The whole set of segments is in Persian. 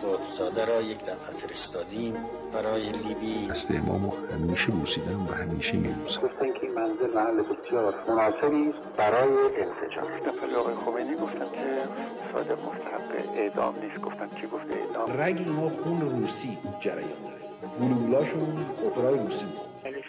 قطبزاده را یک دفعه فرستادیم برای لیبی دست امامو همیشه بوسیدم و همیشه میبوسم گفتن که این منزل محل بسیار مناسبی برای انسجام. دفعه آقای خمینی گفتن که صادق مستحق اعدام نیست. گفتن کی گفته؟ اعدام. رگ اینا خون روسی جریان داره. گلولاشون اپرای روسی بود.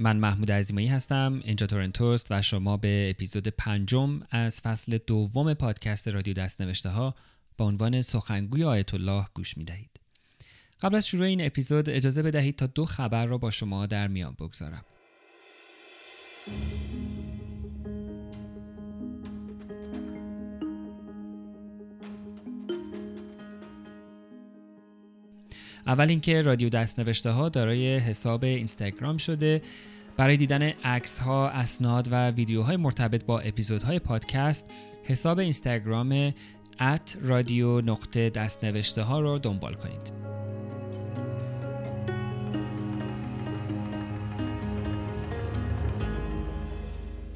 من محمود عزیمایی هستم اینجا تورنتوست و شما به اپیزود پنجم از فصل دوم پادکست رادیو دستنوشته ها با عنوان سخنگوی آیت الله گوش می دهید. قبل از شروع این اپیزود اجازه بدهید تا دو خبر را با شما در میان بگذارم. اول اینکه رادیو دستنوشته ها دارای حساب اینستاگرام شده برای دیدن عکس ها، اسناد و ویدیوهای مرتبط با اپیزودهای پادکست حساب اینستاگرام ات رادیو نقطه دستنوشته ها رو دنبال کنید.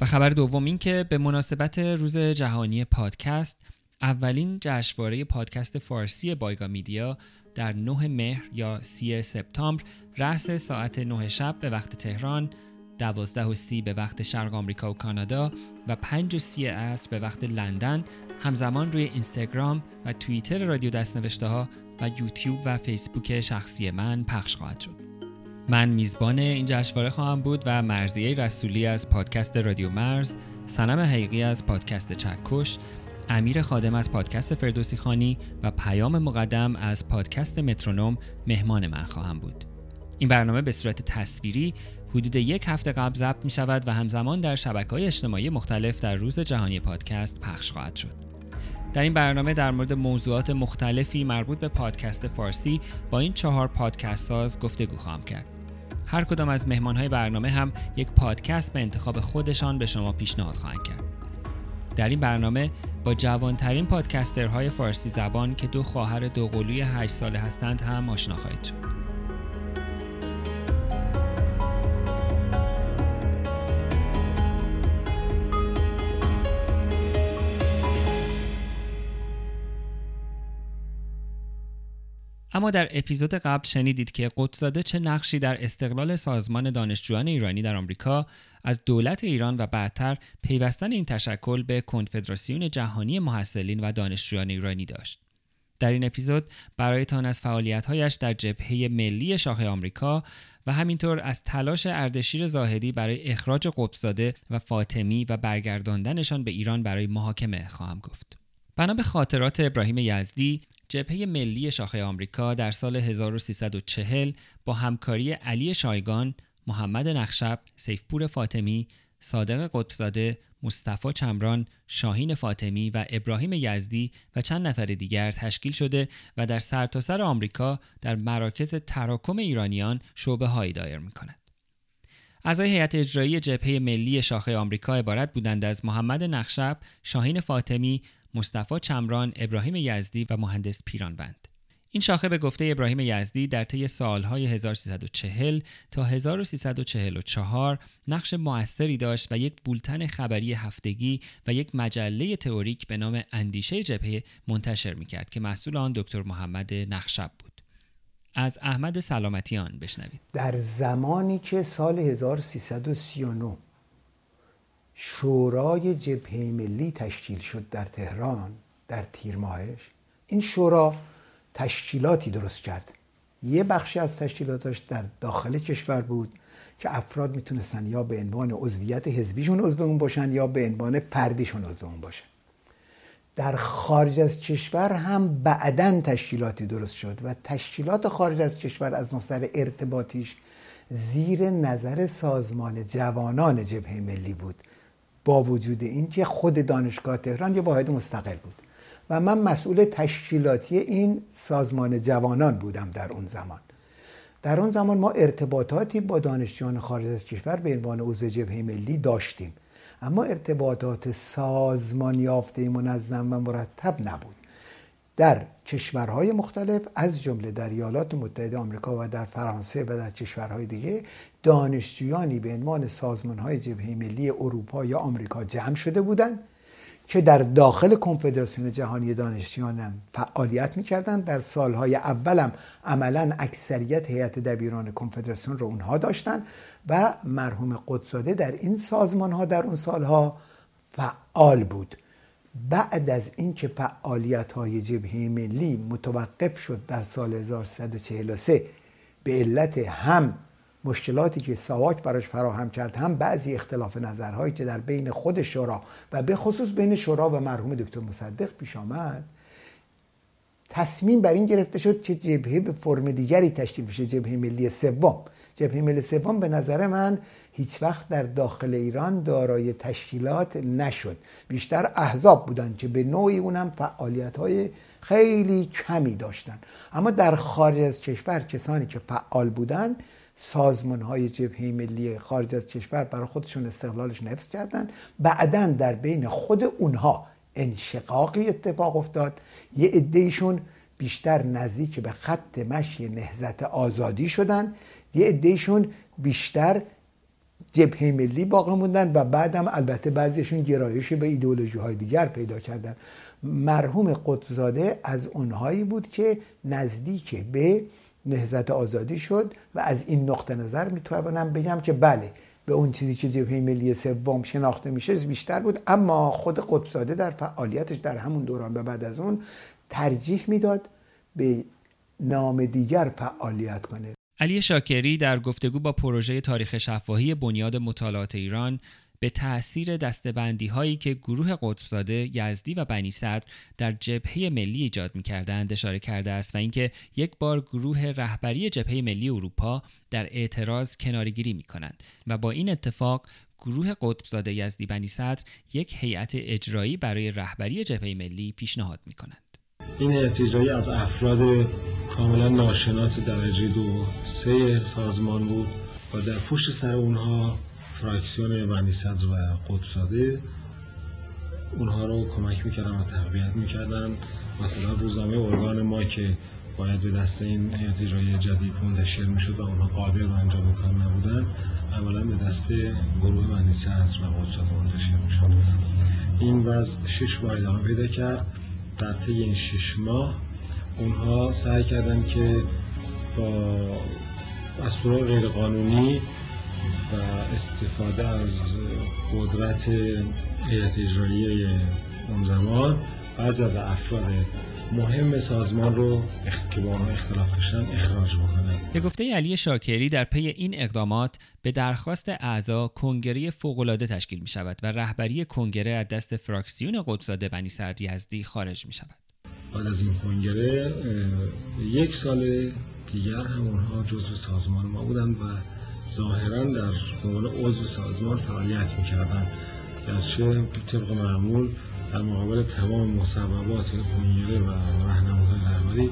و خبر دوم این که به مناسبت روز جهانی پادکست اولین جشنواره پادکست فارسی بایگا میدیا در 9 مهر یا 30 سپتامبر رأس ساعت 9 شب به وقت تهران 12 و 30 به وقت شرق آمریکا و کانادا و 5 و 30 عصر به وقت لندن همزمان روی اینستاگرام و توییتر رادیو دستنوشته ها و یوتیوب و فیسبوک شخصی من پخش خواهد شد. من میزبان این جشنواره خواهم بود و مرزیه رسولی از پادکست رادیو مرز، سنم حقیقی از پادکست چکش، امیر خادم از پادکست فردوسی خانی و پیام مقدم از پادکست مترونوم مهمان من خواهم بود. این برنامه به صورت تصویری حدود یک هفته قبل ضبط می شود و همزمان در شبکه های اجتماعی مختلف در روز جهانی پادکست پخش خواهد شد. در این برنامه در مورد موضوعات مختلفی مربوط به پادکست فارسی با این چهار پادکست ساز گفتگو خواهم کرد. هر کدام از مهمانهای برنامه هم یک پادکست به انتخاب خودشان به شما پیشنهاد خواهند کرد. در این برنامه با جوانترین پادکسترهای فارسی زبان که دو خواهر دوقلوی 8 ساله هستند هم آشنا خواهید شد. اما در اپیزود قبل شنیدید که قطبزاده چه نقشی در استقلال سازمان دانشجویان ایرانی در آمریکا از دولت ایران و بعدتر پیوستن این تشکل به کنفدراسیون جهانی محصلین و دانشجویان ایرانی داشت. در این اپیزود برایتان از فعالیت‌هایش در جبهه ملی شاخه آمریکا و همینطور از تلاش اردشیر زاهدی برای اخراج قطبزاده و فاطمی و برگرداندنشان به ایران برای محاکمه خواهم گفت. بنا به خاطرات ابراهیم یزدی جبهه ملی شاخه آمریکا در سال 1340 با همکاری علی شایگان، محمد نخشب، سیفپور فاطمی، صادق قطبزاده، مصطفی چمران، شاهین فاطمی و ابراهیم یزدی و چند نفر دیگر تشکیل شده و در سرتاسر سر آمریکا در مراکز تراکم ایرانیان شعبه هایی دایر می کند. اعضای هیئت اجرایی جبهه ملی شاخه آمریکا عبارت بودند از محمد نخشب، شاهین فاطمی، مصطفی چمران، ابراهیم یزدی و مهندس پیرانوند. این شاخه به گفته ابراهیم یزدی در طی سالهای 1340 تا 1344 نقش موثری داشت و یک بولتن خبری هفتگی و یک مجله تئوریک به نام اندیشه جبهه منتشر می‌کرد که مسئول آن دکتر محمد نخشب بود. از احمد سلامتیان بشنوید. در زمانی که سال 1339 شورای جبهه ملی تشکیل شد در تهران در تیر ماهش. این شورا تشکیلاتی درست کرد. یه بخشی از تشکیلاتش در داخل کشور بود که افراد می‌تونستن یا به عنوان عضویت حزبیشون عضو اون باشن یا به عنوان فردیشون عضو اون باشن. در خارج از کشور هم بعدا تشکیلاتی درست شد و تشکیلات خارج از کشور از نظر ارتباطیش زیر نظر سازمان جوانان جبهه ملی بود. با وجود اینکه خود دانشگاه تهران یه واحد مستقل بود. و من مسئول تشکیلاتی این سازمان جوانان بودم در اون زمان. در اون زمان ما ارتباطاتی با دانشجویان خارج از کشور به عنوان عضو جبهه ملی داشتیم. اما ارتباطات سازمان یافته منظم و مرتب نبود. در کشورهای مختلف از جمله در ایالات متحده آمریکا و در فرانسه و در کشورهای دیگه دانشجویانی به عنوان سازمانهای جبهه ملی اروپا یا آمریکا جمع شده بودند که در داخل کنفدراسیون جهانی دانشجویان هم فعالیت می‌کردند. در سالهای اولم عملا اکثریت هیئت دبیران کنفدراسیون رو اونها داشتن و مرحوم قدساده در این سازمان ها در اون سالها فعال بود. بعد از اینکه فعالیت های جبهه ملی متوقف شد در سال 1343 به علت هم مشکلاتی که ساواک براش فراهم کرد هم بعضی اختلاف نظرهایی که در بین خود شورا و به خصوص بین شورا و مرحوم دکتر مصدق پیش آمد تصمیم بر این گرفته شد که جبهه به فرم دیگری تشکیل بشه جبهه ملی سوم. جبهه ملی سوم به نظر من هیچ وقت در داخل ایران دارای تشکیلات نشد. بیشتر احزاب بودند که به نوعی اونم فعالیت های خیلی کمی داشتن. اما در خارج از کشور کسانی که فعال بودند سازمان های جبهه ملی خارج از کشور برای خودشون استقلالش نفس کردن. بعدا در بین خود اونها انشقاقی اتفاق افتاد. یه عدهشون بیشتر نزدیک به خط مشی نهزت آزادی شدن. یه عدهشون بیشتر جبهه ملی باقی موندن و بعدم البته بعضیشون گرایش به ایدئولوژی های دیگر پیدا کردن. مرحوم قطبزاده از اونهایی بود که نزدیک به نهزت آزادی شد و از این نقطه نظر می‌تونم بگم که بله به اون چیزی که جبهه ملی سوم شناخته میشه بیشتر بود اما خود قطبزاده در فعالیتش در همون دوران و بعد از اون ترجیح می‌داد به نام دیگر فعالیت کنه. علی شاکری در گفتگو با پروژه تاریخ شفاهی بنیاد مطالعات ایران به تأثیر دستبندی هایی که گروه قطبزاده، یزدی و بنی صدر در جبهه ملی ایجاد می کردند اشاره کرده است و اینکه یک بار گروه رهبری جبهه ملی اروپا در اعتراض کنارگیری می کنند و با این اتفاق گروه قطبزاده یزدی بنی صدر یک هیئت اجرایی برای رهبری جبهه ملی پیشنهاد می کنند. این هیئت اجرایی از افراد کاملا ناشناس درجه دو سه سازمان بود و در پشت سر اونها فراکسیون بنی و قطبزاده اونها رو کمک می‌کردن و تقویت می‌کردن مثلا روزنامه ارگان ما که باید به دست این هیئت اجرایی جدید منتشر می‌شد و اونها قادر رو انجام کار نبودن اولا به دست گروه بنی و قطبزاده منتشر می‌شد. این وضع شش ماه ادامه پیدا کرد. در طی این شش ماه اونها سعی کردن که با از غیر قانونی و استفاده از قدرت هیئت اجرایی اون زمان بعضی از افراد مهم سازمان رو که با اختلاف داشتن اخراج بکنه به گفته علی شاکری در پی این اقدامات به درخواست اعضا کنگره فوقالعاده تشکیل می شود و رهبری کنگره از دست فراکسیون قدساده بنی سعد یزدی خارج می شود بعد از این کنگره یک سال دیگر هم اونها جزو سازمان ما بودن و ظاهرا در عنوان عضو سازمان فعالیت می‌کردن گرچه طبق معمول در مقابل تمام مصوبات کنگره و راهنماهای رهبری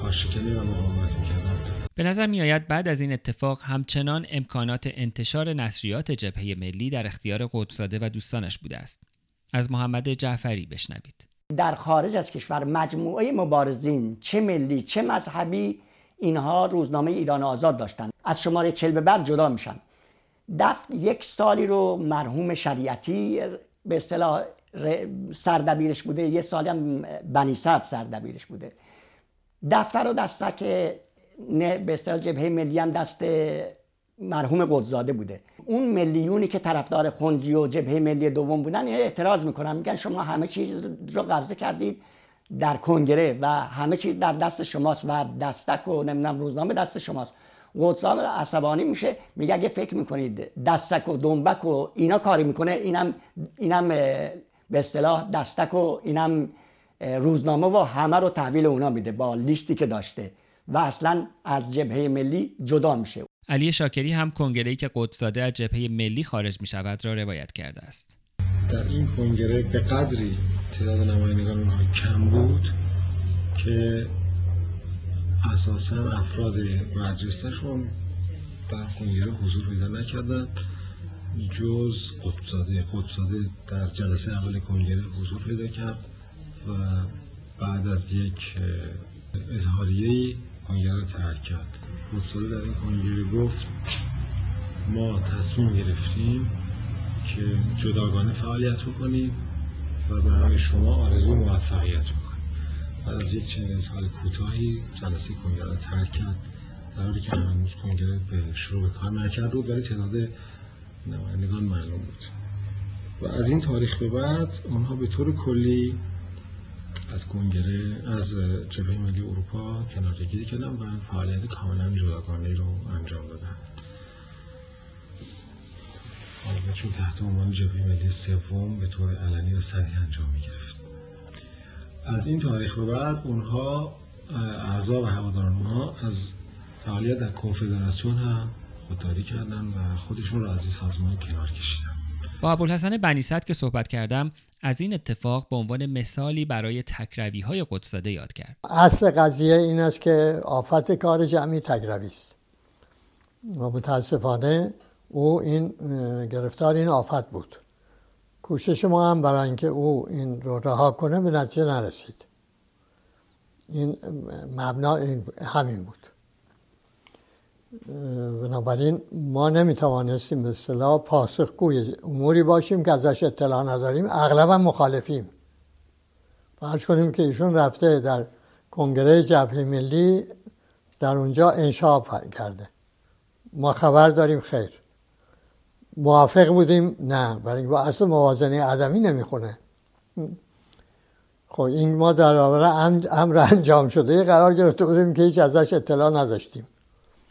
کارشکنی و مقاومت می‌کردن به نظر می آید بعد از این اتفاق همچنان امکانات انتشار نشریات جبهه ملی در اختیار قدساده و دوستانش بوده است. از محمد جعفری بشنوید. در خارج از کشور مجموعه مبارزین چه ملی چه مذهبی اینها روزنامه ایران آزاد داشتن از شماره چل به بعد جدا میشن. دفت یک سالی رو مرحوم شریعتی به اصطلاح سردبیرش بوده یه سالی هم بنی سردبیرش بوده. دفتر و دستک به اصطلاح جبهه ملی هم دست مرحوم قدزاده بوده. اون میلیونی که طرفدار خونجی و جبهه ملی دوم بودن اعتراض می‌کنن میگن شما همه چیز رو قبضه کردید در کنگره و همه چیز در دست شماست و دستک و نمی‌دونم روزنامه دست شماست. قدسان عصبانی میشه میگه اگه فکر می‌کنید دستک و دنبک و اینا کاری می‌کنه اینم اینم به اصطلاح دستک و اینم روزنامه و همه رو تحویل اونا میده با لیستی که داشته و اصلا از جبهه ملی جدا میشه علی شاکری هم کنگره‌ای که قطبزاده از جبهه ملی خارج می شود را روایت کرده است. در این کنگره به قدری تعداد نمایندگان اونها کم بود که اساسا افراد برجستشون در کنگره حضور پیدا نکردن. جز قطبزاده قطبزاده در جلسه اول کنگره حضور پیدا کرد و بعد از یک اظهاریه کنگره ترک کرد. قطبزاده در این کنگره گفت ما تصمیم گرفتیم که جداگانه فعالیت بکنیم و برای شما آرزو موفقیت بکنیم. بعد از یک چنین اظهار کوتاهی جلسه کنگره را ترک کرد. در حالی که هنوز کنگره به شروع به کار نکرد بود ولی تعداد نمایندگان معلوم بود. و از این تاریخ به بعد اونها به طور کلی از کنگره از جبهه ملی اروپا کنارگیری کردن و فعالیت کاملا جداگانه رو انجام دادن. حالا چون تحت عنوان جبهه ملی سوم به طور علنی و صریح انجام می گرفت از این تاریخ به بعد اونها اعضا و هواداران اونها از فعالیت در کنفدراسیون هم خودداری کردن و خودشون رو از این سازمان کنار کشیدن. با ابوالحسن بنیصد که صحبت کردم از این اتفاق به عنوان مثالی برای تکروی های قدسزاده یاد کرد. اصل قضیه این است که آفت کار جمعی تکروی است. و متاسفانه او این گرفتار این آفت بود. کوشش ما هم برای اینکه او این رو رها کنه به نتیجه نرسید. این مبنا همین بود. بنابراین ما نمی‌توانستیم به اصطلاح پاسخگوی اموری باشیم که ازش اطلاع نداریم. اغلبا مخالفیم. فرض کنیم که ایشون رفته در کنگره جبهه ملی در اونجا انشا کرده. ما خبر داریم خیر. موافق بودیم؟ نه برای اینکه با اصل موازنه عدمی نمی‌خونه. خب این ما در امر انجام شده قرار گرفته بودیم که هیچ ازش اطلاع نداشتیم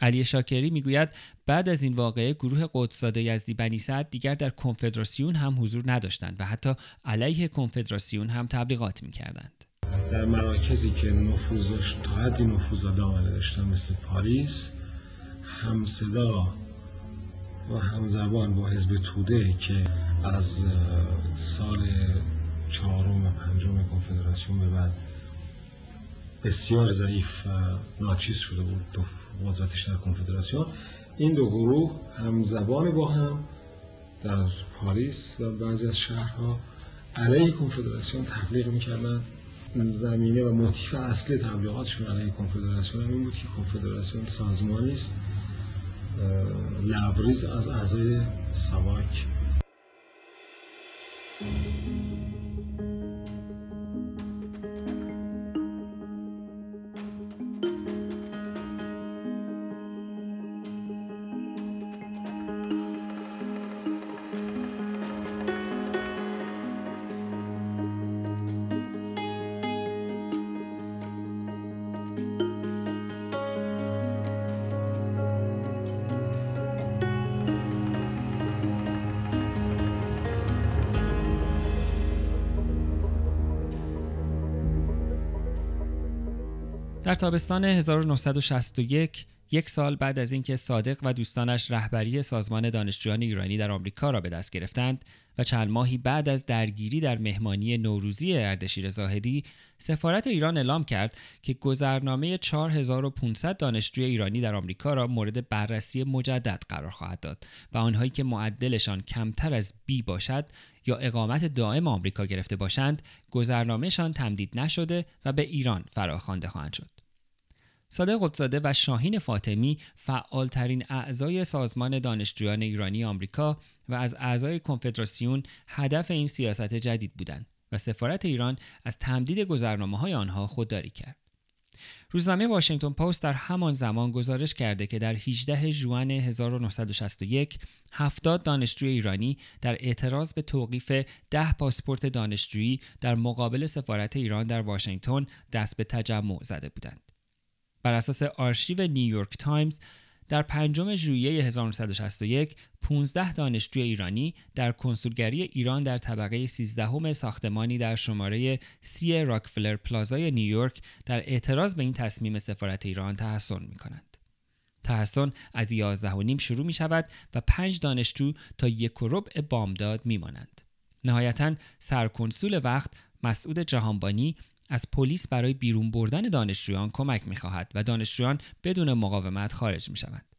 علی شاکری می‌گوید بعد از این واقعه گروه قدسزاده یزدی بنی سعد دیگر در کنفدراسیون هم حضور نداشتند و حتی علیه کنفدراسیون هم تبلیغات می‌کردند. در مراکزی که نفوذ داشت تا حدی نفوذ داشتن مثل پاریس هم صدا و همزبان با حزب توده که از سال چهارم و پنجم کنفدراسیون به بعد بسیار ضعیف و ناچیز شده بود قدرتش در کنفدراسیون. این دو گروه همزبان با هم در پاریس و بعضی از شهرها علیه کنفدراسیون تبلیغ می‌کردن. زمینه و موتیف اصلی تبلیغاتشون علیه کنفدراسیون این بود که کنفدراسیون سازمانی است. لبریز از اعضای سواک. در تابستان 1961 یک سال بعد از اینکه صادق و دوستانش رهبری سازمان دانشجویان ایرانی در آمریکا را به دست گرفتند و چند ماهی بعد از درگیری در مهمانی نوروزی اردشیر زاهدی سفارت ایران اعلام کرد که گذرنامه 4500 دانشجوی ایرانی در آمریکا را مورد بررسی مجدد قرار خواهد داد و آنهایی که معدلشان کمتر از بی باشد یا اقامت دائم آمریکا گرفته باشند گذرنامهشان تمدید نشده و به ایران فراخوانده خواهند شد. صادق قطزاده و شاهین فاطمی فعالترین اعضای سازمان دانشجویان ایرانی آمریکا و از اعضای کنفدراسیون هدف این سیاست جدید بودند و سفارت ایران از تمدید گذرنامه های آنها خودداری کرد. روزنامه واشنگتن پست در همان زمان گزارش کرده که در 18 ژوئن 1961 70 دانشجوی ایرانی در اعتراض به توقیف 10 پاسپورت دانشجویی در مقابل سفارت ایران در واشنگتن دست به تجمع زده بودند. بر اساس آرشیو نیویورک تایمز در پنجم ژوئیه 1961 15 دانشجوی ایرانی در کنسولگری ایران در طبقه 13 ساختمانی در شماره سی راکفلر پلازای نیویورک در اعتراض به این تصمیم سفارت ایران تحصن می کنند. تحصن از یازده و نیم شروع می شود و پنج دانشجو تا یک و ربع بامداد می مانند. نهایتا سرکنسول وقت مسعود جهانبانی از پلیس برای بیرون بردن دانشجویان کمک می خواهد و دانشجویان بدون مقاومت خارج می شوند.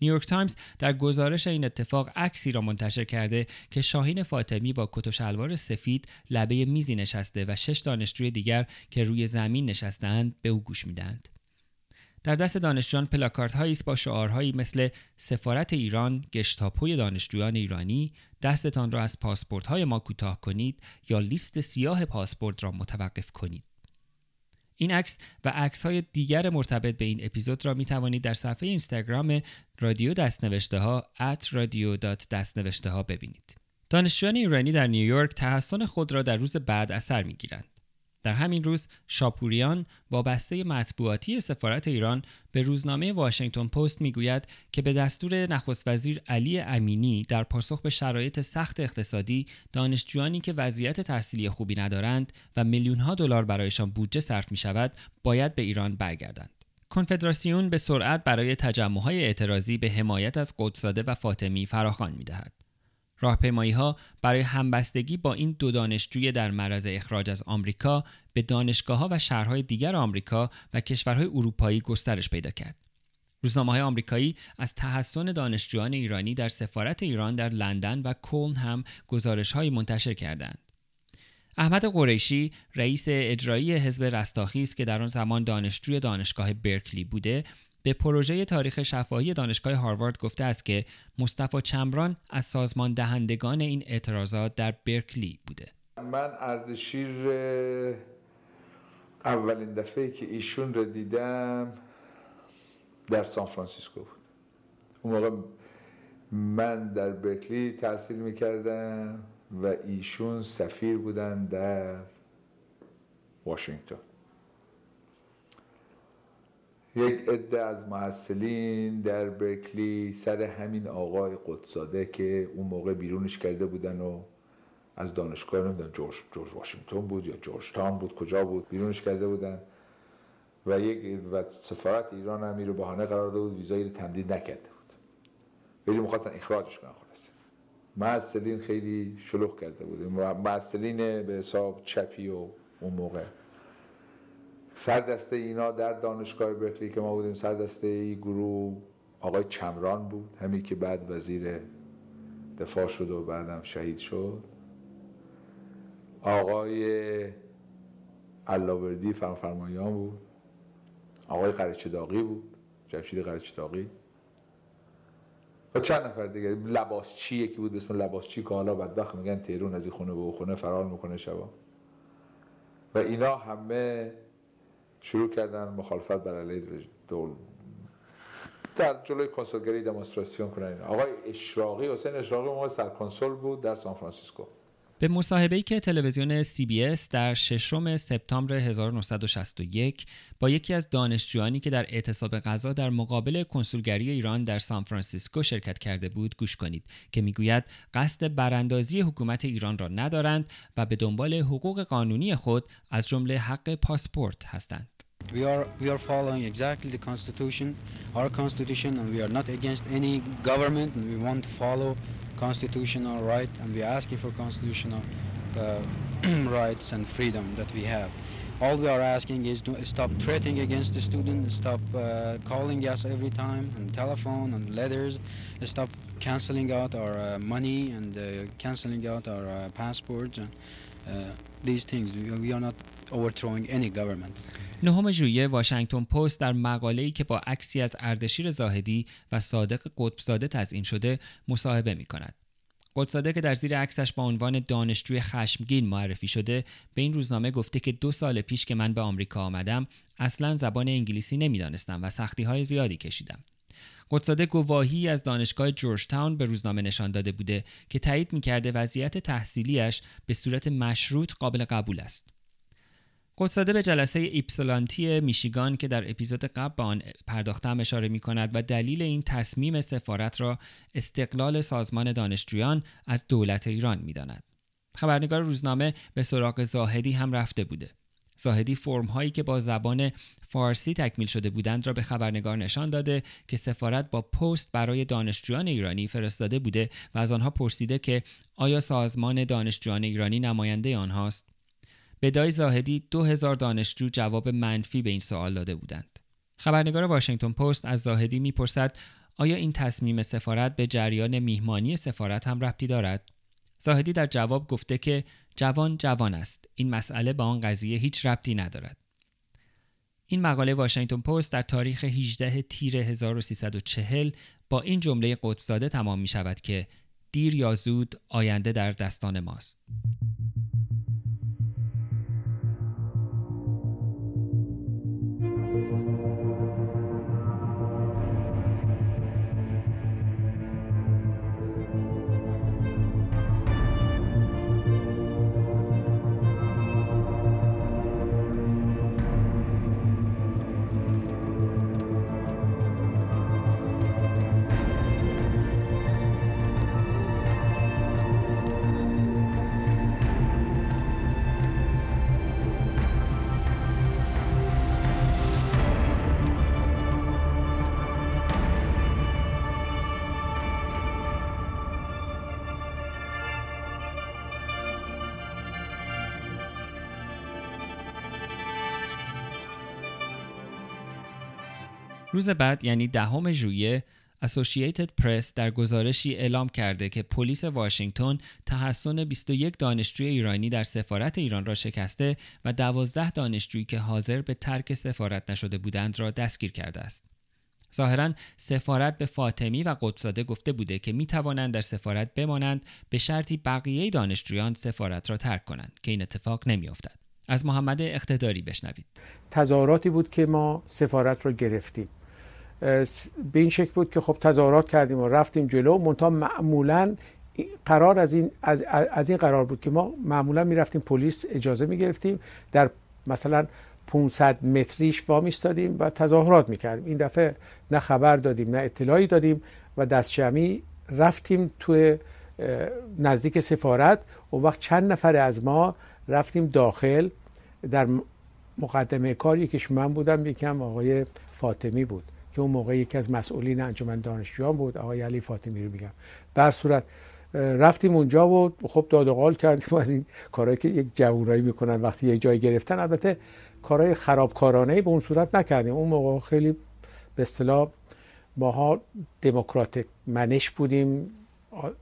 نیویورک تایمز در گزارش این اتفاق عکسی را منتشر کرده که شاهین فاطمی با کت و شلوار سفید لبه میزی نشسته و شش دانشجوی دیگر که روی زمین نشستند به او گوش می‌دهند. در دست دانشجویان پلاکاردهایی است با شعارهایی مثل سفارت ایران گشتاپوی دانشجویان ایرانی دستتان را از پاسپورت های ما کوتاه کنید یا لیست سیاه پاسپورت را متوقف کنید این عکس و عکس های دیگر مرتبط به این اپیزود را می توانید در صفحه اینستاگرام رادیو دستنوشته ها at ببینید. دانشجویان ایرانی در نیویورک تحسن خود را در روز بعد اثر می گیرند. در همین روز شاپوریان وابسته مطبوعاتی سفارت ایران به روزنامه واشنگتن پست می‌گوید که به دستور نخست وزیر علی امینی در پاسخ به شرایط سخت اقتصادی دانشجویانی که وضعیت تحصیلی خوبی ندارند و میلیون ها دلار برایشان بودجه صرف می شود باید به ایران برگردند. کنفدراسیون به سرعت برای تجمعهای اعتراضی به حمایت از قدسزاده و فاطمی فراخوان می دهد. راهپیمایی ها برای همبستگی با این دو دانشجوی در معرض اخراج از آمریکا به دانشگاه ها و شهرهای دیگر آمریکا و کشورهای اروپایی گسترش پیدا کرد. روزنامه های آمریکایی از تحسن دانشجویان ایرانی در سفارت ایران در لندن و کلن هم گزارش های منتشر کردند. احمد قریشی رئیس اجرایی حزب رستاخی است که در آن زمان دانشجوی دانشگاه برکلی بوده به پروژه تاریخ شفاهی دانشگاه هاروارد گفته است که مصطفی چمران از سازمان دهندگان این اعتراضات در برکلی بوده. من اردشیر اولین دفعه که ایشون رو دیدم در سان فرانسیسکو بود. اون موقع من در برکلی تحصیل می‌کردم و ایشون سفیر بودن در واشنگتن. یک عده از محصلین در برکلی سر همین آقای قدساده که اون موقع بیرونش کرده بودن و از دانشگاه نمی‌دونم جورج, جورج واشنگتن بود یا جورج تاون بود کجا بود بیرونش کرده بودن و یک و سفارت ایران هم رو بهانه قرار داده بود ویزایی رو تمدید نکرده بود. ولی می‌خواستن اخراجش کنن خلاصه. محصلین خیلی شلوغ کرده بود. محصلین به حساب چپی و اون موقع. سردسته اینا در دانشگاه برکلی که ما بودیم سردسته ای گروه آقای چمران بود همین که بعد وزیر دفاع شد و بعدم شهید شد. آقای علاوردی فرمایان بود. آقای قرچ داغی بود جمشید قرچ داغی و چند نفر دیگه لباسچی یکی بود به اسم لباسچی که حالا بدبخت میگن تیرون از این خونه به خونه فرار می‌کنه شبا. و اینا همه شروع کردن مخالفت بر علیه دولت. در جلوی کنسولگری دمونستراسیون کنن. آقای اشراقی حسین اشراقی موقع سرکنسول بود در سان فرانسیسکو. به مصاحبه‌ای که تلویزیون CBS در ششم سپتامبر 1961 با یکی از دانشجویانی که در اعتصاب غذا در مقابل کنسولگری ایران در سان فرانسیسکو شرکت کرده بود گوش کنید که می‌گوید قصد براندازی حکومت ایران را ندارند و به دنبال حقوق قانونی خود از جمله حق پاسپورت هستند. We are we are following exactly the constitution, our constitution, and we are not against any government, and we want to follow constitutional right, and we are asking for constitutional uh, rights and freedom that we have. All we are asking is to stop threatening against the student, stop uh, calling us every time on telephone and letters, stop canceling out our uh, money and uh, canceling out our uh, passports. And, uh, these things we, we are not overthrowing any government. نهم ژوئیه واشنگتن پست در مقاله‌ای که با عکسی از اردشیر زاهدی و صادق قطبزاده تزیین شده مصاحبه می کند. قطبزاده که در زیر عکسش با عنوان دانشجوی خشمگین معرفی شده به این روزنامه گفته که دو سال پیش که من به آمریکا آمدم اصلا زبان انگلیسی نمی‌دانستم و سختی های زیادی کشیدم. قدساده گواهی از دانشگاه جورج تاون به روزنامه نشان داده بوده که تایید می‌کرده وضعیت تحصیلیش به صورت مشروط قابل قبول است. قدساده به جلسه ایپسلانتی میشیگان که در اپیزود قبل به آن پرداختم اشاره می کند و دلیل این تصمیم سفارت را استقلال سازمان دانشجویان از دولت ایران می داند. خبرنگار روزنامه به سراغ زاهدی هم رفته بوده. زاهدی فرم هایی که با زبان فارسی تکمیل شده بودند را به خبرنگار نشان داده که سفارت با پست برای دانشجویان ایرانی فرستاده بوده و از آنها پرسیده که آیا سازمان دانشجویان ایرانی نماینده آنهاست بدای زاهدی دو هزار دانشجو جواب منفی به این سوال داده بودند. خبرنگار واشنگتن پست از زاهدی می‌پرسد آیا این تصمیم سفارت به جریان میهمانی سفارت هم ربطی دارد؟ زاهدی در جواب گفته که جوان جوان است. این مسئله به آن قضیه هیچ ربطی ندارد. این مقاله واشنگتن پست در تاریخ 18 تیر 1340 با این جمله قطبزاده تمام می شود که دیر یا زود آینده در دستان ماست. روز بعد یعنی دهم ژوئیه اسوسییتد پرس در گزارشی اعلام کرده که پلیس واشنگتن تحسن 21 دانشجوی ایرانی در سفارت ایران را شکسته و 12 دانشجویی که حاضر به ترک سفارت نشده بودند را دستگیر کرده است. ظاهرا سفارت به فاطمی و قدساده گفته بوده که می توانند در سفارت بمانند به شرطی بقیه دانشجویان سفارت را ترک کنند که این اتفاق نمیافتد. از محمد اقتداری بشنوید. تظاهراتی بود که ما سفارت را گرفتیم. به این شکل بود که خب تظاهرات کردیم و رفتیم جلو. منتها معمولا قرار از این از, از این قرار بود که ما معمولا می‌رفتیم پلیس اجازه می‌گرفتیم. در مثلا 500 متریش وا میستادیم و تظاهرات می‌کردیم. این دفعه نه خبر دادیم نه اطلاعی دادیم و دستشمی رفتیم توی نزدیک سفارت. و وقت چند نفر از ما رفتیم داخل. در مقدمه کار یکیش من بودم یکم آقای فاطمی بود. که اون موقع یکی از مسئولین انجمن دانشجویان بود آقای علی فاطمی رو میگم. بر صورت رفتیم اونجا و خب داد و قال کردیم. از این کارهایی که یک جوونایی می‌کنن وقتی یک جای گرفتن البته کارهای خرابکارانه به اون صورت نکردیم. اون موقع خیلی به اصطلاح ماها دموکراتیک منش بودیم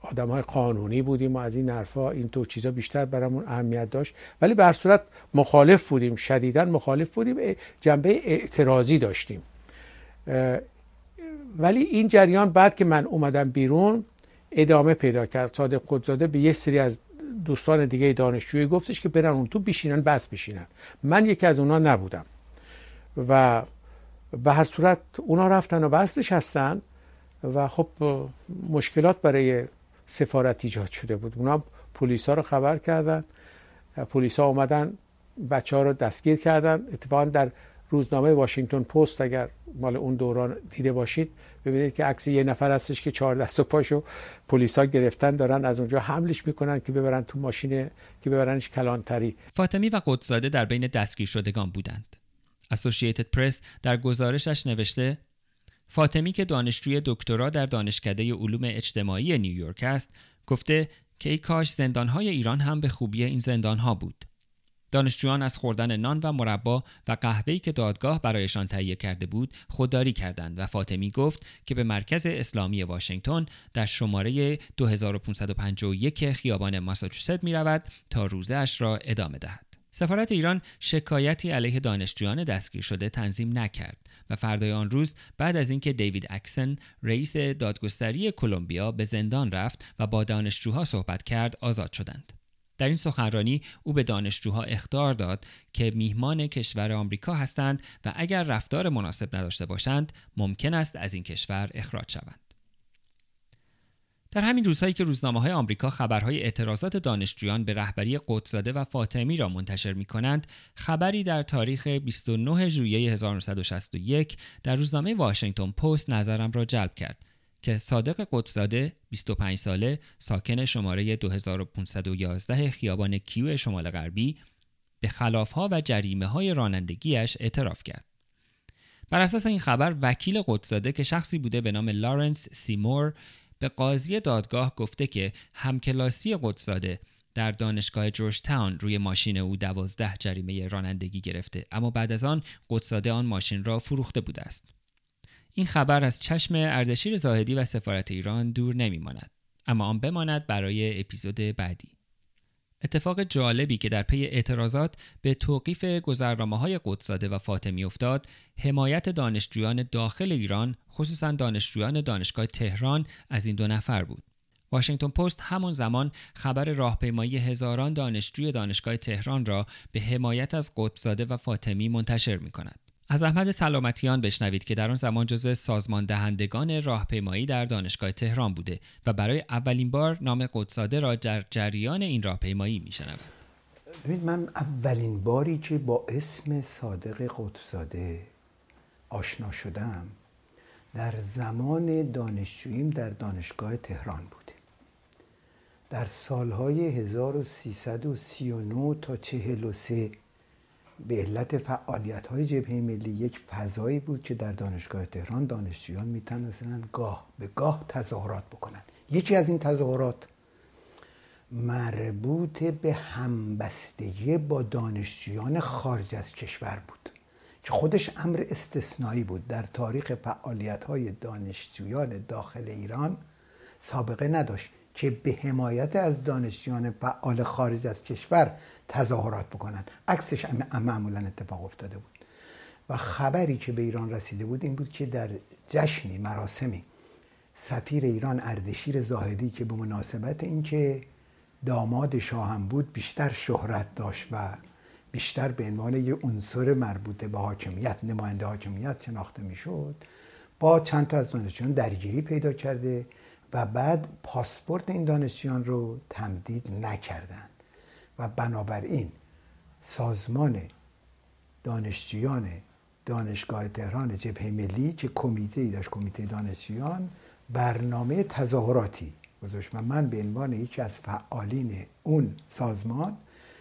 آدم های قانونی بودیم و از این حرفا این تو چیزا بیشتر برامون اهمیت داشت. ولی به صورت مخالف بودیم شدیدا مخالف بودیم. جنبه اعتراضی داشتیم. ولی این جریان بعد که من اومدم بیرون ادامه پیدا کرد. صادق قدزاده به یه سری از دوستان دیگه دانشجویی گفتش که برن اون تو بشینن بس بشینن. من یکی از اونا نبودم. و به هر صورت اونا رفتن و بس نشستن و خب مشکلات برای سفارت ایجاد شده بود. اونا پلیس ها رو خبر کردن. پلیس ها اومدن بچه ها رو دستگیر کردن. اتفاقا در روزنامه واشنگتن پست اگر مال اون دوران دیده باشید ببینید که عکس یه نفر هستش که چهار دست و پاشو پلیسا گرفتن دارن از اونجا حملش می‌کنن که ببرن تو ماشین که ببرنش کلانتری. فاطمی و قدسزاده در بین دستگیر شدگان بودند. اسوسییتد پرس در گزارشش نوشته فاطمی که دانشجوی دکترا در دانشکده علوم اجتماعی نیویورک است گفته که ای کاش زندانهای ایران هم به خوبی این زندانها بود. دانشجویان از خوردن نان و مربا و قهوه‌ای که دادگاه برایشان تهیه کرده بود خودداری کردند و فاطمی گفت که به مرکز اسلامی واشنگتن در شماره 2551 خیابان ماساچوست می رود تا روزه را ادامه دهد. سفارت ایران شکایتی علیه دانشجویان دستگیر شده تنظیم نکرد و فردای آن روز بعد از اینکه دیوید اکسن رئیس دادگستری کلمبیا به زندان رفت و با دانشجوها صحبت کرد آزاد شدند. در این سخنرانی او به دانشجوها اخطار داد که میهمان کشور آمریکا هستند و اگر رفتار مناسب نداشته باشند ممکن است از این کشور اخراج شوند. در همین روزهایی که روزنامه های آمریکا خبرهای اعتراضات دانشجویان به رهبری قدسزاده و فاطمی را منتشر می کنند، خبری در تاریخ 29 ژوئیه 1961 در روزنامه واشنگتن پست نظرم را جلب کرد که صادق قدسزاده 25 ساله ساکن شماره 2511 خیابان کیو شمال غربی به خلافها و جریمه های رانندگیش اعتراف کرد. بر اساس این خبر وکیل قدسزاده که شخصی بوده به نام لارنس سیمور به قاضی دادگاه گفته که همکلاسی قدسزاده در دانشگاه جورج تاون روی ماشین او دوازده جریمه رانندگی گرفته اما بعد از آن قدسزاده آن ماشین را فروخته بوده است. این خبر از چشم اردشیر زاهدی و سفارت ایران دور نمیماند اما آن بماند برای اپیزود بعدی. اتفاق جالبی که در پی اعتراضات به توقیف گذرنامه های قدساده و فاطمی افتاد حمایت دانشجویان داخل ایران خصوصا دانشجویان دانشگاه تهران از این دو نفر بود واشنگتن پست همون زمان خبر راهپیمایی هزاران دانشجوی دانشگاه تهران را به حمایت از قطبزاده و فاطمی منتشر می کند. از احمد سلامتیان بشنوید که در آن زمان جزو سازمان دهندگان راهپیمایی در دانشگاه تهران بوده و برای اولین بار نام قدساده را در جریان این راهپیمایی میشنود. ببینید من اولین باری که با اسم صادق قدساده آشنا شدم در زمان دانشجوییم در دانشگاه تهران بوده در سالهای 1339 تا 43 به علت فعالیت های جبهه ملی یک فضایی بود که در دانشگاه تهران دانشجویان می‌تونستن گاه به گاه تظاهرات بکنن یکی از این تظاهرات مربوط به همبستگی با دانشجویان خارج از کشور بود که خودش امر استثنایی بود. در تاریخ فعالیت های دانشجویان داخل ایران سابقه نداشت. که به حمایت از دانشجویان فعال خارج از کشور تظاهرات بکنند. عکسش معمولا اتفاق افتاده بود. و خبری که به ایران رسیده بود این بود که در جشنی مراسمی سفیر ایران اردشیر زاهدی که به مناسبت اینکه داماد شاهم بود بیشتر شهرت داشت و بیشتر به عنوان یه عنصر مربوط به حاکمیت نماینده حاکمیت شناخته می‌شد با چند تا از دانشجویان درگیری پیدا کرده و بعد پاسپورت این دانشجویان رو تمدید نکردند و بنابراین سازمان دانشجویان دانشگاه تهران جبهه ملی که کمیته ای داشت کمیته دانشجویان برنامه تظاهراتی گذاشت و من به عنوان یکی از فعالین اون سازمان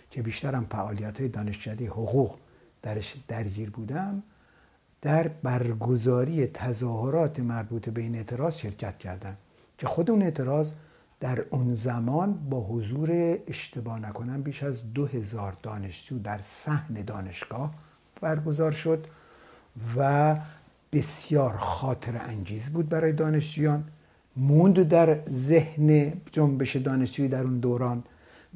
که بیشترم فعالیت های دانشکده حقوق درش درگیر بودم در برگزاری تظاهرات مربوط به این اعتراض شرکت کردم. که خود اون اعتراض در اون زمان با حضور اشتباه نکنم بیش از دو هزار دانشجو در صحن دانشگاه برگزار شد و بسیار خاطر انگیز بود برای دانشجویان. موند در ذهن جنبش دانشجویی در اون دوران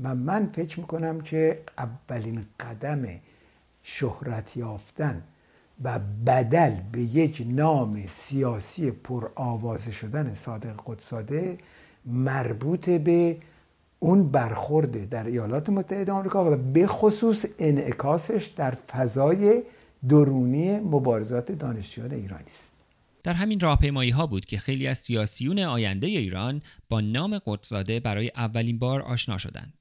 و من فکر می‌کنم که اولین قدم شهرت یافتن و بدل به یک نام سیاسی پر آوازه شدن صادق قدساده مربوط به اون برخورده در ایالات متحده آمریکا و به خصوص انعکاسش در فضای درونی مبارزات دانشجویان ایرانی است. در همین راهپیمایی ها بود که خیلی از سیاسیون آینده ایران با نام قدساده برای اولین بار آشنا شدند.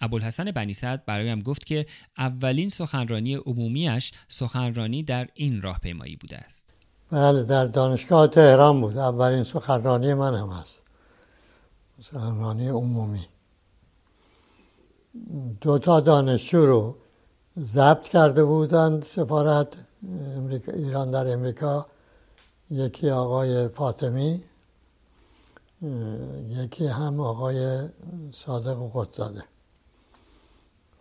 ابوالحسن بنی سعد برایم گفت که اولین سخنرانی عمومیش سخنرانی در این راهپیمایی بوده است. بله در دانشگاه تهران بود. اولین سخنرانی من هم هست. سخنرانی عمومی. دو تا دانشجو رو ضبط کرده بودند سفارت ایران در امریکا. یکی آقای فاطمی یکی هم آقای صادق قدزاده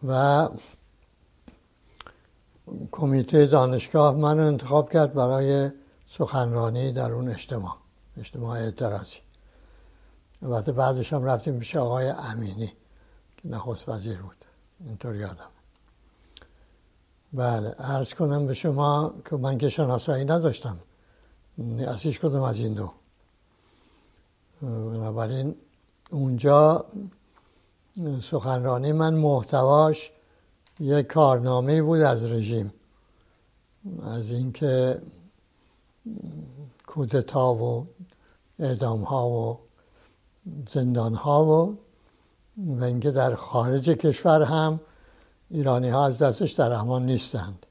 و کمیته دانشگاه من انتخاب کرد برای سخنرانی در اون اجتماع اجتماع اعتراضی. البته بعدش هم رفتیم پیش آقای امینی که نخست وزیر بود. اینطور یادم. بله عرض کنم به شما که من که شناسایی نداشتم. از هیچ کدوم از این دو؟ بنابراین اونجا سخنرانی من محتواش یک کارنامه بود از رژیم. از اینکه کودتا و اعدام ها و زندان ها و و اینکه در خارج کشور هم ایرانی ها از دستش در امان نیستند.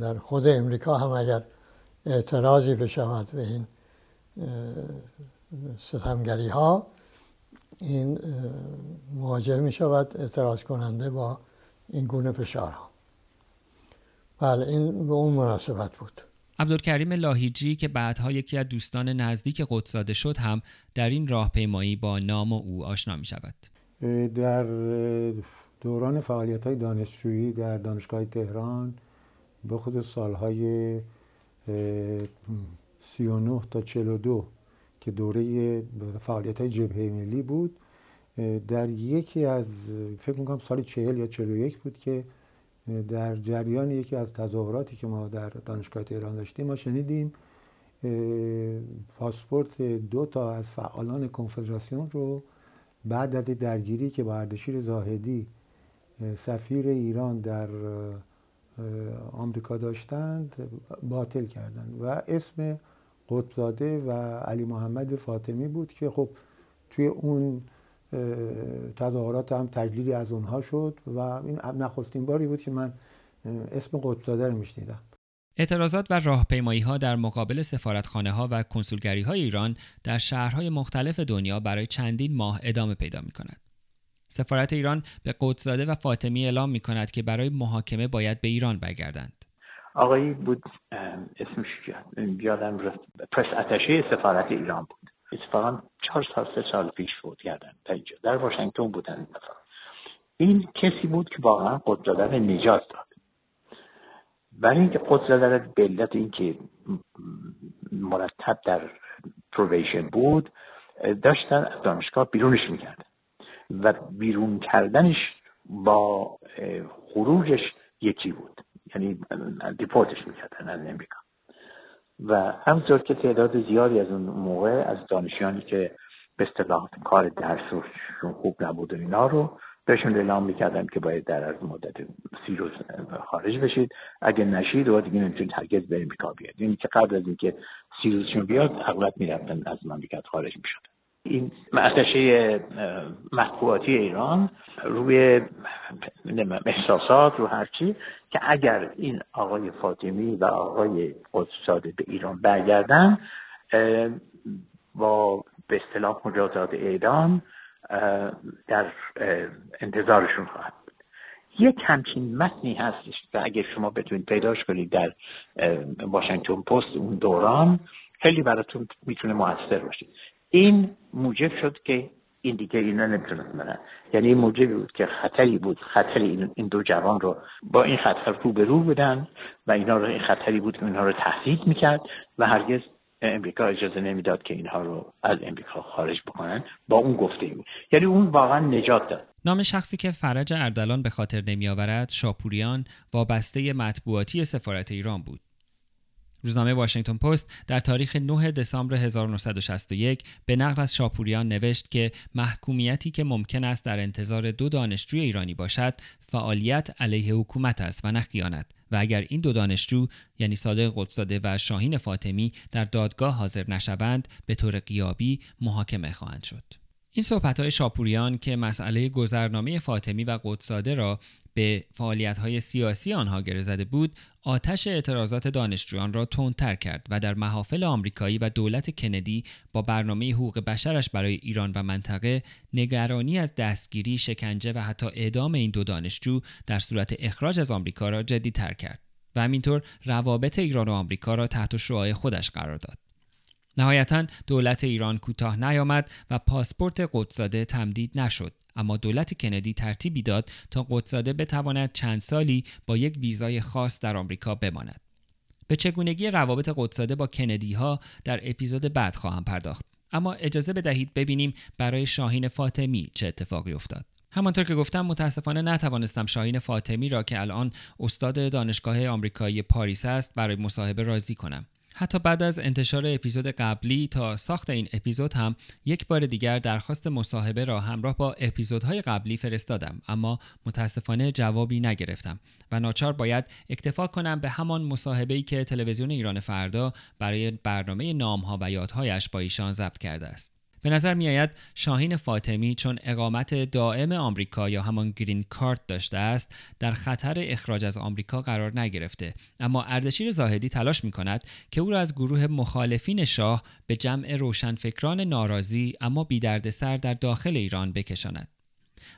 در خود امریکا هم اگر اعتراضی بشود به این ستمگری ها این مواجه می شود اعتراض کننده با این گونه فشارها. بله این به اون مناسبت بود. عبدالکریم لاهیجی که بعدها یکی از دوستان نزدیک قدسزاده شد هم در این راهپیمایی با نام او آشنا می شود در دوران فعالیت های دانشجویی در دانشگاه تهران به خود سالهای 39 تا 42 که دوره فعالیت های جبهه ملی بود در یکی از فکر می‌کنم سال 40 یا 41 بود که در جریان یکی از تظاهراتی که ما در دانشگاه تهران داشتیم ما شنیدیم پاسپورت دو تا از فعالان کنفدراسیون رو بعد از درگیری که با اردشیر زاهدی سفیر ایران در آمریکا داشتند باطل کردند و اسم قطبزاده و علی محمد فاطمی بود که خب توی اون تظاهرات هم تجلیلی از اونها شد و این نخستین باری بود که من اسم قطبزاده رو میشنیدم اعتراضات و راهپیمایی ها در مقابل سفارتخانه ها و کنسولگری های ایران در شهرهای مختلف دنیا برای چندین ماه ادامه پیدا می کند. سفارت ایران به قدسزاده و فاطمی اعلام می کند که برای محاکمه باید به ایران برگردند. آقایی بود اسمش یادم پرس اتشه سفارت ایران بود. اتفاقا چهار سال سه سال پیش فوت کردن در اینجا. در واشنگتن بودن این کسی بود که واقعا قدرت رو نجات داد. برای اینکه قدرت به علت اینکه مرتب در پرویشن بود داشتن از دانشگاه بیرونش می‌کردن. و بیرون کردنش با خروجش یکی بود. یعنی دیپورتش می‌کردن از امریکا. و همطور که تعداد زیادی از اون موقع از دانشیانی که به اصطلاح کار درسشون خوب نبود و اینا رو بهشون اعلام می‌کردن که باید در از مدت سی روز خارج بشید. اگه نشید و دیگه نمی‌تونید هرگز به امریکا بیاد یعنی که قبل از اینکه سی روزشون بیاد اغلب می‌رفتن از مملکت خارج می‌شد این معتشه مطبوعاتی ایران روی احساسات رو هرچی که اگر این آقای فاطمی و آقای قدسزاده به ایران برگردن با به اصطلاح مجازات اعدام در انتظارشون خواهد یک همچین متنی هستش و اگر شما بتونید پیداش کنید در واشنگتن پست اون دوران خیلی براتون می‌تونه موثر باشه. این موجب شد که این دیگه اینا نمی‌تونن برن یعنی این موجب بود که خطری بود خطری این دو جوان رو با این خطر رو به رو بدن و اینا رو این خطری بود که اینها رو تهدید می‌کرد و هرگز امریکا اجازه نمی‌داد که اینها رو از امریکا خارج بکنن با اون گفته بود یعنی اون واقعا نجات داد. نام شخصی که فرج اردلان به خاطر نمیآورد شاپوریان وابسته مطبوعاتی سفارت ایران بود. روزنامه واشنگتن پست در تاریخ 9 دسامبر 1961 به نقل از شاپوریان نوشت که محکومیتی که ممکن است در انتظار دو دانشجوی ایرانی باشد فعالیت علیه حکومت است و نه خیانت. و اگر این دو دانشجو یعنی صادق قدسزاده و شاهین فاطمی در دادگاه حاضر نشوند به طور قیابی محاکمه خواهند شد. این صحبت های شاپوریان که مسئله گذرنامه فاطمی و قدسزاده را به فعالیت های سیاسی آنها گره زده بود آتش اعتراضات دانشجویان را تندتر کرد و در محافل آمریکایی و دولت کندی با برنامه حقوق بشرش برای ایران و منطقه نگرانی از دستگیری شکنجه و حتی اعدام این دو دانشجو در صورت اخراج از آمریکا را تر کرد و همینطور روابط ایران و آمریکا را تحت شعاع خودش قرار داد. نهایتا دولت ایران کوتاه نیامد و پاسپورت قدسزاده تمدید نشد. اما دولت کندی ترتیبی داد تا قدسزاده بتواند چند سالی با یک ویزای خاص در آمریکا بماند. به چگونگی روابط قدسزاده با کندی ها در اپیزود بعد خواهم پرداخت. اما اجازه بدهید ببینیم برای شاهین فاطمی چه اتفاقی افتاد. همانطور که گفتم متاسفانه نتوانستم شاهین فاطمی را که الان استاد دانشگاه آمریکایی پاریس است برای مصاحبه راضی کنم. حتی بعد از انتشار اپیزود قبلی تا ساخت این اپیزود هم یک بار دیگر درخواست مصاحبه را همراه با اپیزودهای قبلی فرستادم اما متاسفانه جوابی نگرفتم و ناچار باید اکتفا کنم به همان مصاحبه‌ای که تلویزیون ایران فردا برای برنامه نامها و یادهایش با ایشان ضبط کرده است. به نظر می آید شاهین فاطمی چون اقامت دائم آمریکا یا همان گرین کارت داشته است در خطر اخراج از آمریکا قرار نگرفته. اما اردشیر زاهدی تلاش می کند که او را از گروه مخالفین شاه به جمع روشنفکران ناراضی اما سر در داخل ایران بکشاند.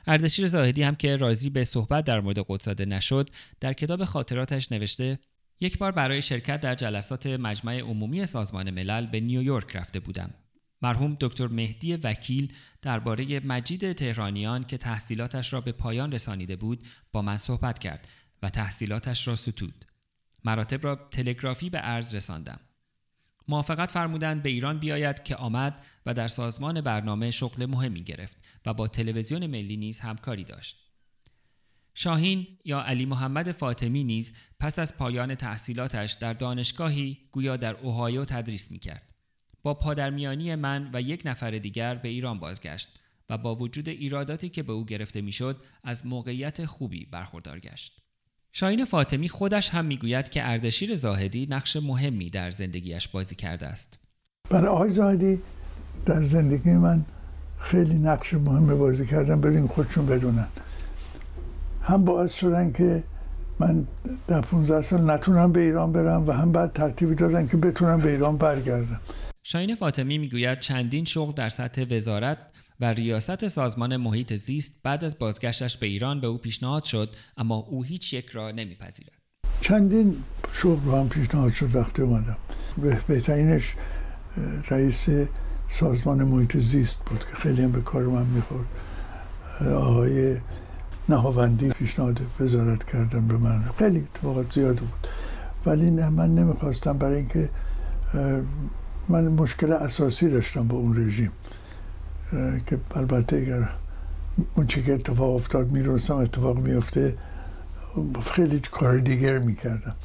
اردشیر زاهدی هم که راضی به صحبت در مورد قدسزاده نشد در کتاب خاطراتش نوشته یک بار برای شرکت در جلسات مجمع عمومی سازمان ملل به نیویورک رفته بودم. مرحوم دکتر مهدی وکیل درباره مجید تهرانیان که تحصیلاتش را به پایان رسانیده بود با من صحبت کرد و تحصیلاتش را ستود. مراتب را تلگرافی به عرض رساندم. موافقت فرمودند به ایران بیاید که آمد و در سازمان برنامه شغل مهمی گرفت و با تلویزیون ملی نیز همکاری داشت. شاهین یا علی محمد فاطمی نیز پس از پایان تحصیلاتش در دانشگاهی گویا در اوهایو تدریس می کرد. با پادرمیانی من و یک نفر دیگر به ایران بازگشت و با وجود ایراداتی که به او گرفته می‌شد از موقعیت خوبی برخوردار گشت. شاهین فاطمی خودش هم می‌گوید که اردشیر زاهدی نقش مهمی در زندگیش بازی کرده است. برای آقای زاهدی در زندگی من خیلی نقش مهم بازی کردن برین خودشون بدونن. هم باعث شدن که من در 15 سال نتونم به ایران برم و هم بعد ترتیبی دادن که بتونم به ایران برگردم. شاین فاطمی می‌گوید چندین شغل در سطح وزارت و ریاست سازمان محیط زیست بعد از بازگشتش به ایران به او پیشنهاد شد اما او هیچ یک را نمیپذیرد. چندین شغل هم پیشنهاد شد وقتی اومدم. بهترینش رئیس سازمان محیط زیست بود که خیلی هم به کار من می‌خورد. آقای نهاوندی پیشنهاد وزارت کردن به من. خیلی اتفاقات زیاد بود. ولی نه من نمی‌خواستم برای اینکه من مشکل اساسی داشتم با اون رژیم که البته اگر اون چی که اتفاق افتاد میرونستم اتفاق میفته خیلی کار دیگر می‌کردم.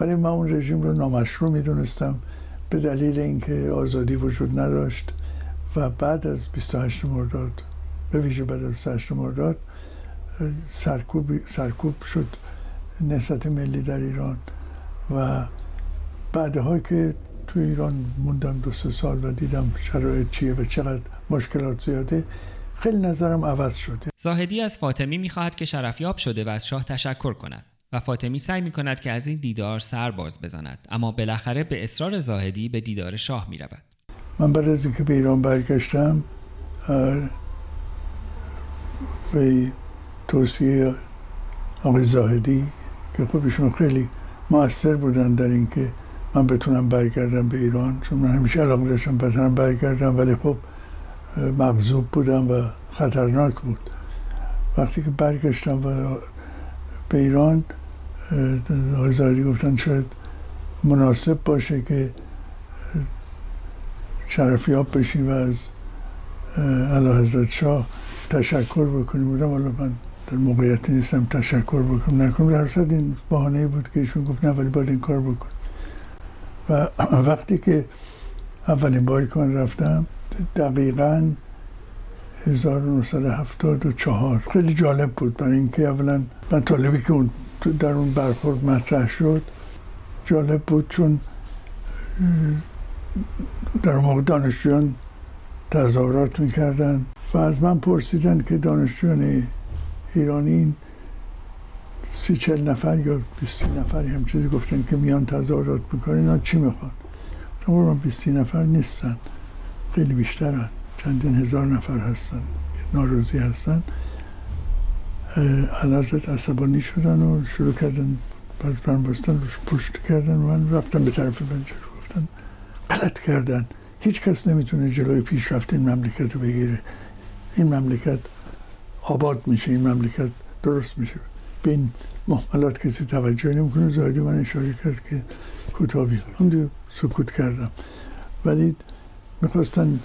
ولی من اون رژیم رو نامشروع می‌دونستم به دلیل اینکه آزادی وجود نداشت و بعد از 28 مرداد به ویژه بعد از 28 مرداد سرکوب, سرکوب شد نسبت ملی در ایران و بعدها که تو ایران موندم دو سه سال و دیدم شرایط چیه و چقدر مشکلات زیاده خیلی نظرم عوض شده زاهدی از فاطمی می‌خواهد که شرفیاب شده و از شاه تشکر کند و فاطمی سعی می کند که از این دیدار سر باز بزند اما بالاخره به اصرار زاهدی به دیدار شاه می رود. من بعد از اینکه به ایران برگشتم به توصیه آقای زاهدی که خب خیلی موثر بودن در اینکه من بتونم برگردم به ایران چون من همیشه علاقه داشتم بتونم برگردم ولی خب مغذوب بودم و خطرناک بود. وقتی که برگشتم و به ایران آقای گفتن شاید مناسب باشه که شرفیاب بشیم و از علا حضرت شاه تشکر بکنیم. بودم حالا من در موقعیتی نیستم تشکر بکنم. نکنم در این بحانه بود که ایشون گفت نه ولی باید این کار بکن. و وقتی که اولین باری که من رفتم دقیقا 1974 خیلی جالب بود. برای اینکه اولا من طالبی که اون در اون برخورد مطرح شد جالب بود چون در موقع دانشجویان تظاهرات می‌کردن و از من پرسیدن که دانشجویان ایرانی سی چل نفر یا بیستی نفر هم چیزی گفتن که میان تظاهرات می‌کنن اینا چی می‌خوان؟ من بیستی نفر نیستن. خیلی بیشترن. چندین هزار نفر هستن که ناراضی هستن. علازت عصبانی شدن و شروع کردن باز برم بستن روش پشت کردن و من رفتم به طرف بنجر. گفتن غلط کردن. هیچ کس نمی‌تونه جلوی پیشرفت این مملکت رو بگیره. این مملکت آباد میشه این مملکت درست میشه. به این محملات کسی توجه نمی‌کنه. زاهدی من اشاره کرد که کتابی هم سکوت کردم. ولی می‌خواستن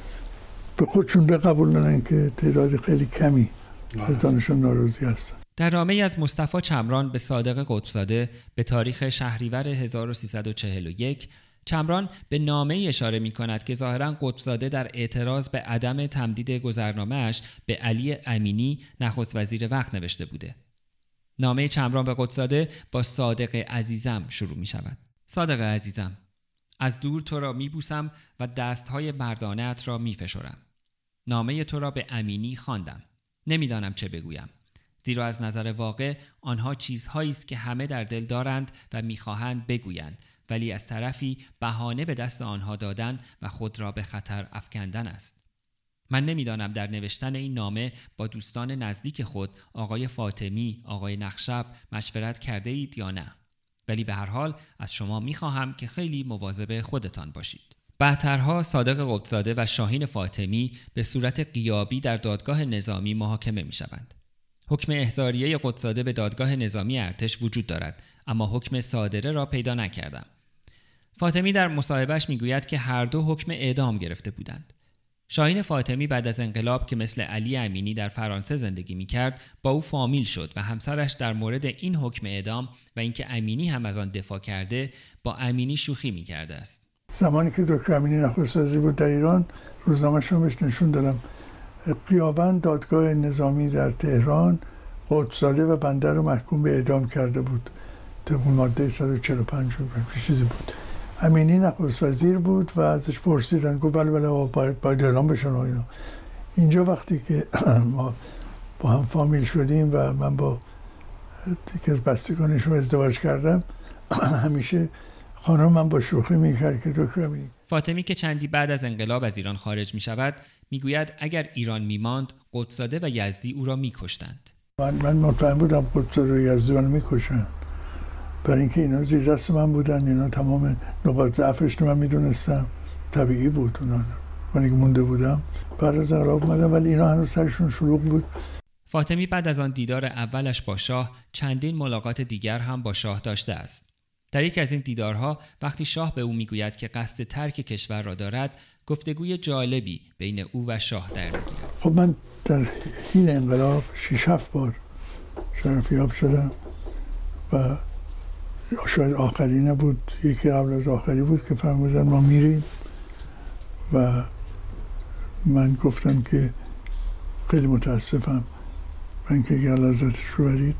به خودشون بقبولنن که تعداد خیلی کمی از دانشان ناراضی هستن. در نامه از مصطفی چمران به صادق قطبزاده به تاریخ شهریور 1341 چمران به نامه اشاره می کند که ظاهرا قطبزاده در اعتراض به عدم تمدید گذرنامهش به علی امینی نخست وزیر وقت نوشته بوده. نامه چمران به قدساده با صادق عزیزم شروع می شود. صادق عزیزم از دور تو را می بوسم و دستهای مردانت را می فشرم. نامه تو را به امینی خواندم. نمی‌دانم چه بگویم. زیرا از نظر واقع آنها چیزهایی است که همه در دل دارند و می‌خواهند بگویند ولی از طرفی بهانه به دست آنها دادن و خود را به خطر افکندن است. من نمی‌دانم در نوشتن این نامه با دوستان نزدیک خود آقای فاطمی، آقای نقشب مشورت کرده اید یا نه. ولی به هر حال از شما می خواهم که خیلی مواظب خودتان باشید. بعدترها صادق قبزاده و شاهین فاطمی به صورت قیابی در دادگاه نظامی محاکمه می شوند. حکم احضاریه قدساده به دادگاه نظامی ارتش وجود دارد اما حکم صادره را پیدا نکردم. فاطمی در مصاحبهش می‌گوید که هر دو حکم اعدام گرفته بودند. شاهین فاطمی بعد از انقلاب که مثل علی امینی در فرانسه زندگی می کرد با او فامیل شد و همسرش در مورد این حکم اعدام و اینکه امینی هم از آن دفاع کرده با امینی شوخی می کرده است. زمانی که دکتر امینی نخست بود در ایران روزنامه بهش نشون دادم. قیابن دادگاه نظامی در تهران قدساده و بنده رو محکوم به اعدام کرده بود. طبق ماده 145 چیزی بود. امینی نخست وزیر بود و ازش پرسیدن گفت بله بله باید, باید اعلام بشن و اینا. اینجا وقتی که ما با هم فامیل شدیم و من با یکی از بستگانشون ازدواج کردم همیشه خانم من با شوخی می‌کرد که دکتر امینی. فاطمی که چندی بعد از انقلاب از ایران خارج می شود می‌گوید اگر ایران میماند قدساده و یزدی او را میکشتند. من, من مطمئن بودم قدساده و یزدی من می‌کشند. برای اینکه اینا زیر دست من بودن اینا تمام نقاط ضعفش رو من می‌دونستم. طبیعی بود اونا. من که مونده بودم. بعد از انقلاب اومدم ولی اینا هنوز سرشون شلوغ بود. فاطمی بعد از آن دیدار اولش با شاه چندین ملاقات دیگر هم با شاه داشته است. در یک از این دیدارها وقتی شاه به او می‌گوید که قصد ترک کشور را دارد گفتگوی جالبی بین او و شاه در می‌گیرد. خب من در حین انقلاب شش هفت بار شرفیاب شدم و شاید آخری نبود. یکی قبل از آخری بود که فرمودن ما میریم. و من گفتم که خیلی متاسفم. من که اگر لذتش رو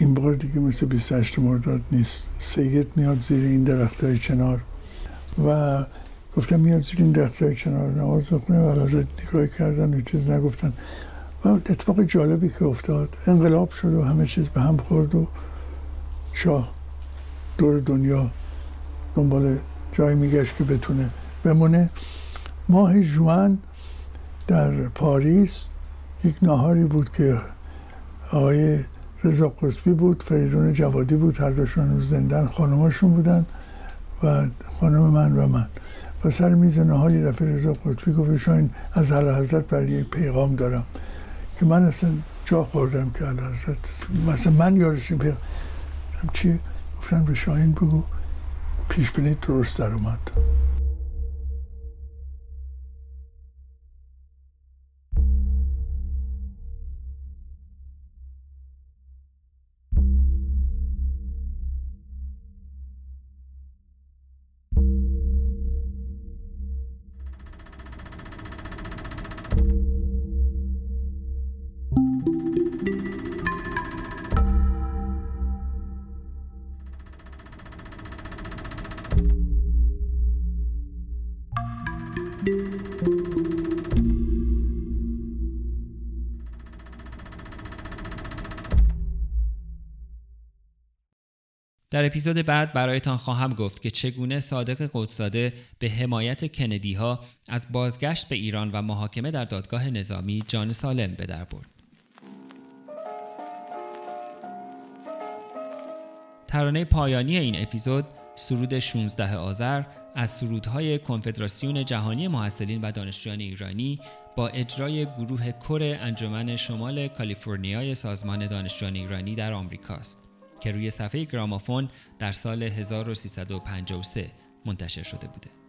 این بار دیگه مثل 28 مرداد نیست. سید میاد زیر این درخت های چنار و گفتم میاد زیر این درخت های چنار نماز بخونه و لذت نگاه کردن و چیز نگفتن. و اتفاق جالبی که افتاد انقلاب شد و همه چیز به هم خورد و شاه دور دنیا دنبال جایی میگشت که بتونه بمونه. ماه جوان در پاریس یک ناهاری بود که آقای رضا قطبی بود فریدون جوادی بود هر دوشون روز زندن خانماشون بودن و خانم من و من. و سر میز نهاری دفعه رضا قطبی گفت شاین از هر حضرت برای یک پیغام دارم که من اصلا جا خوردم که هر حضرت مثلا من یارش این پیغام چی؟ گفتن به شاهین بگو پیش درست در اومد. اپیزود بعد برایتان خواهم گفت که چگونه صادق قدساده به حمایت کندی ها از بازگشت به ایران و محاکمه در دادگاه نظامی جان سالم به در برد. ترانه پایانی این اپیزود سرود 16 آذر از سرودهای کنفدراسیون جهانی محصلین و دانشجویان ایرانی با اجرای گروه کر انجمن شمال کالیفرنیای سازمان دانشجویان ایرانی در آمریکاست. که روی صفحه گرامافون در سال 1353 منتشر شده بوده.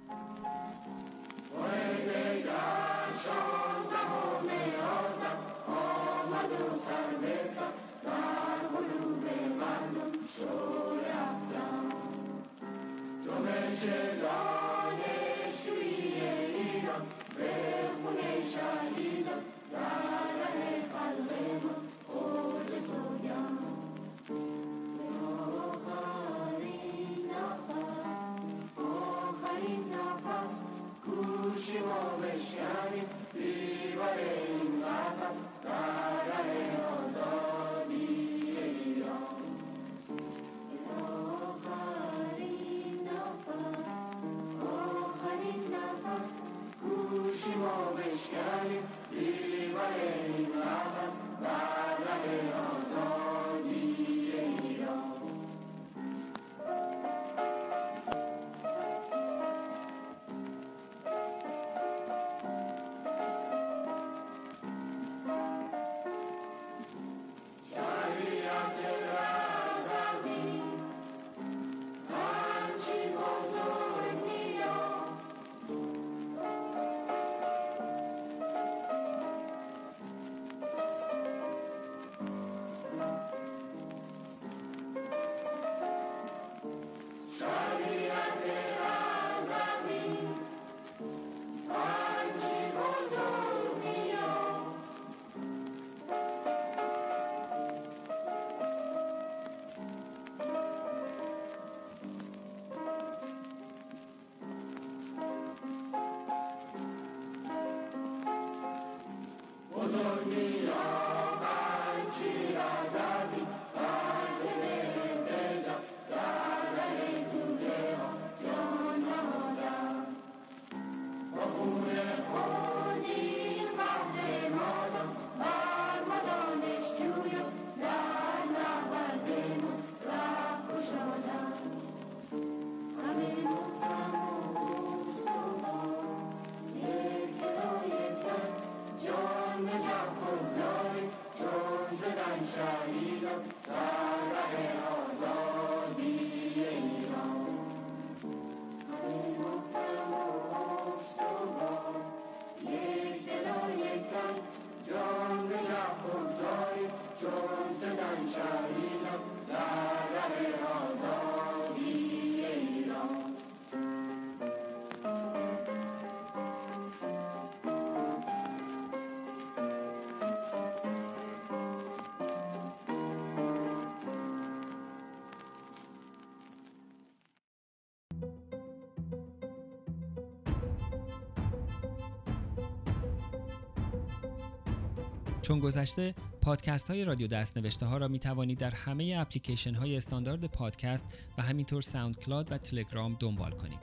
چون گذشته پادکست های رادیو دست نوشته ها را می توانید در همه اپلیکیشن های استاندارد پادکست و همینطور SoundCloud و تلگرام دنبال کنید.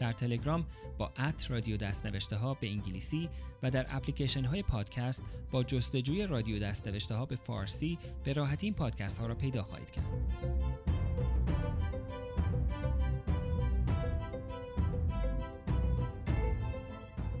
در تلگرام با at رادیو دست نوشته ها به انگلیسی و در اپلیکیشن های پادکست با جستجوی رادیو دست نوشته ها به فارسی به راحتی این پادکست ها را پیدا خواهید کرد.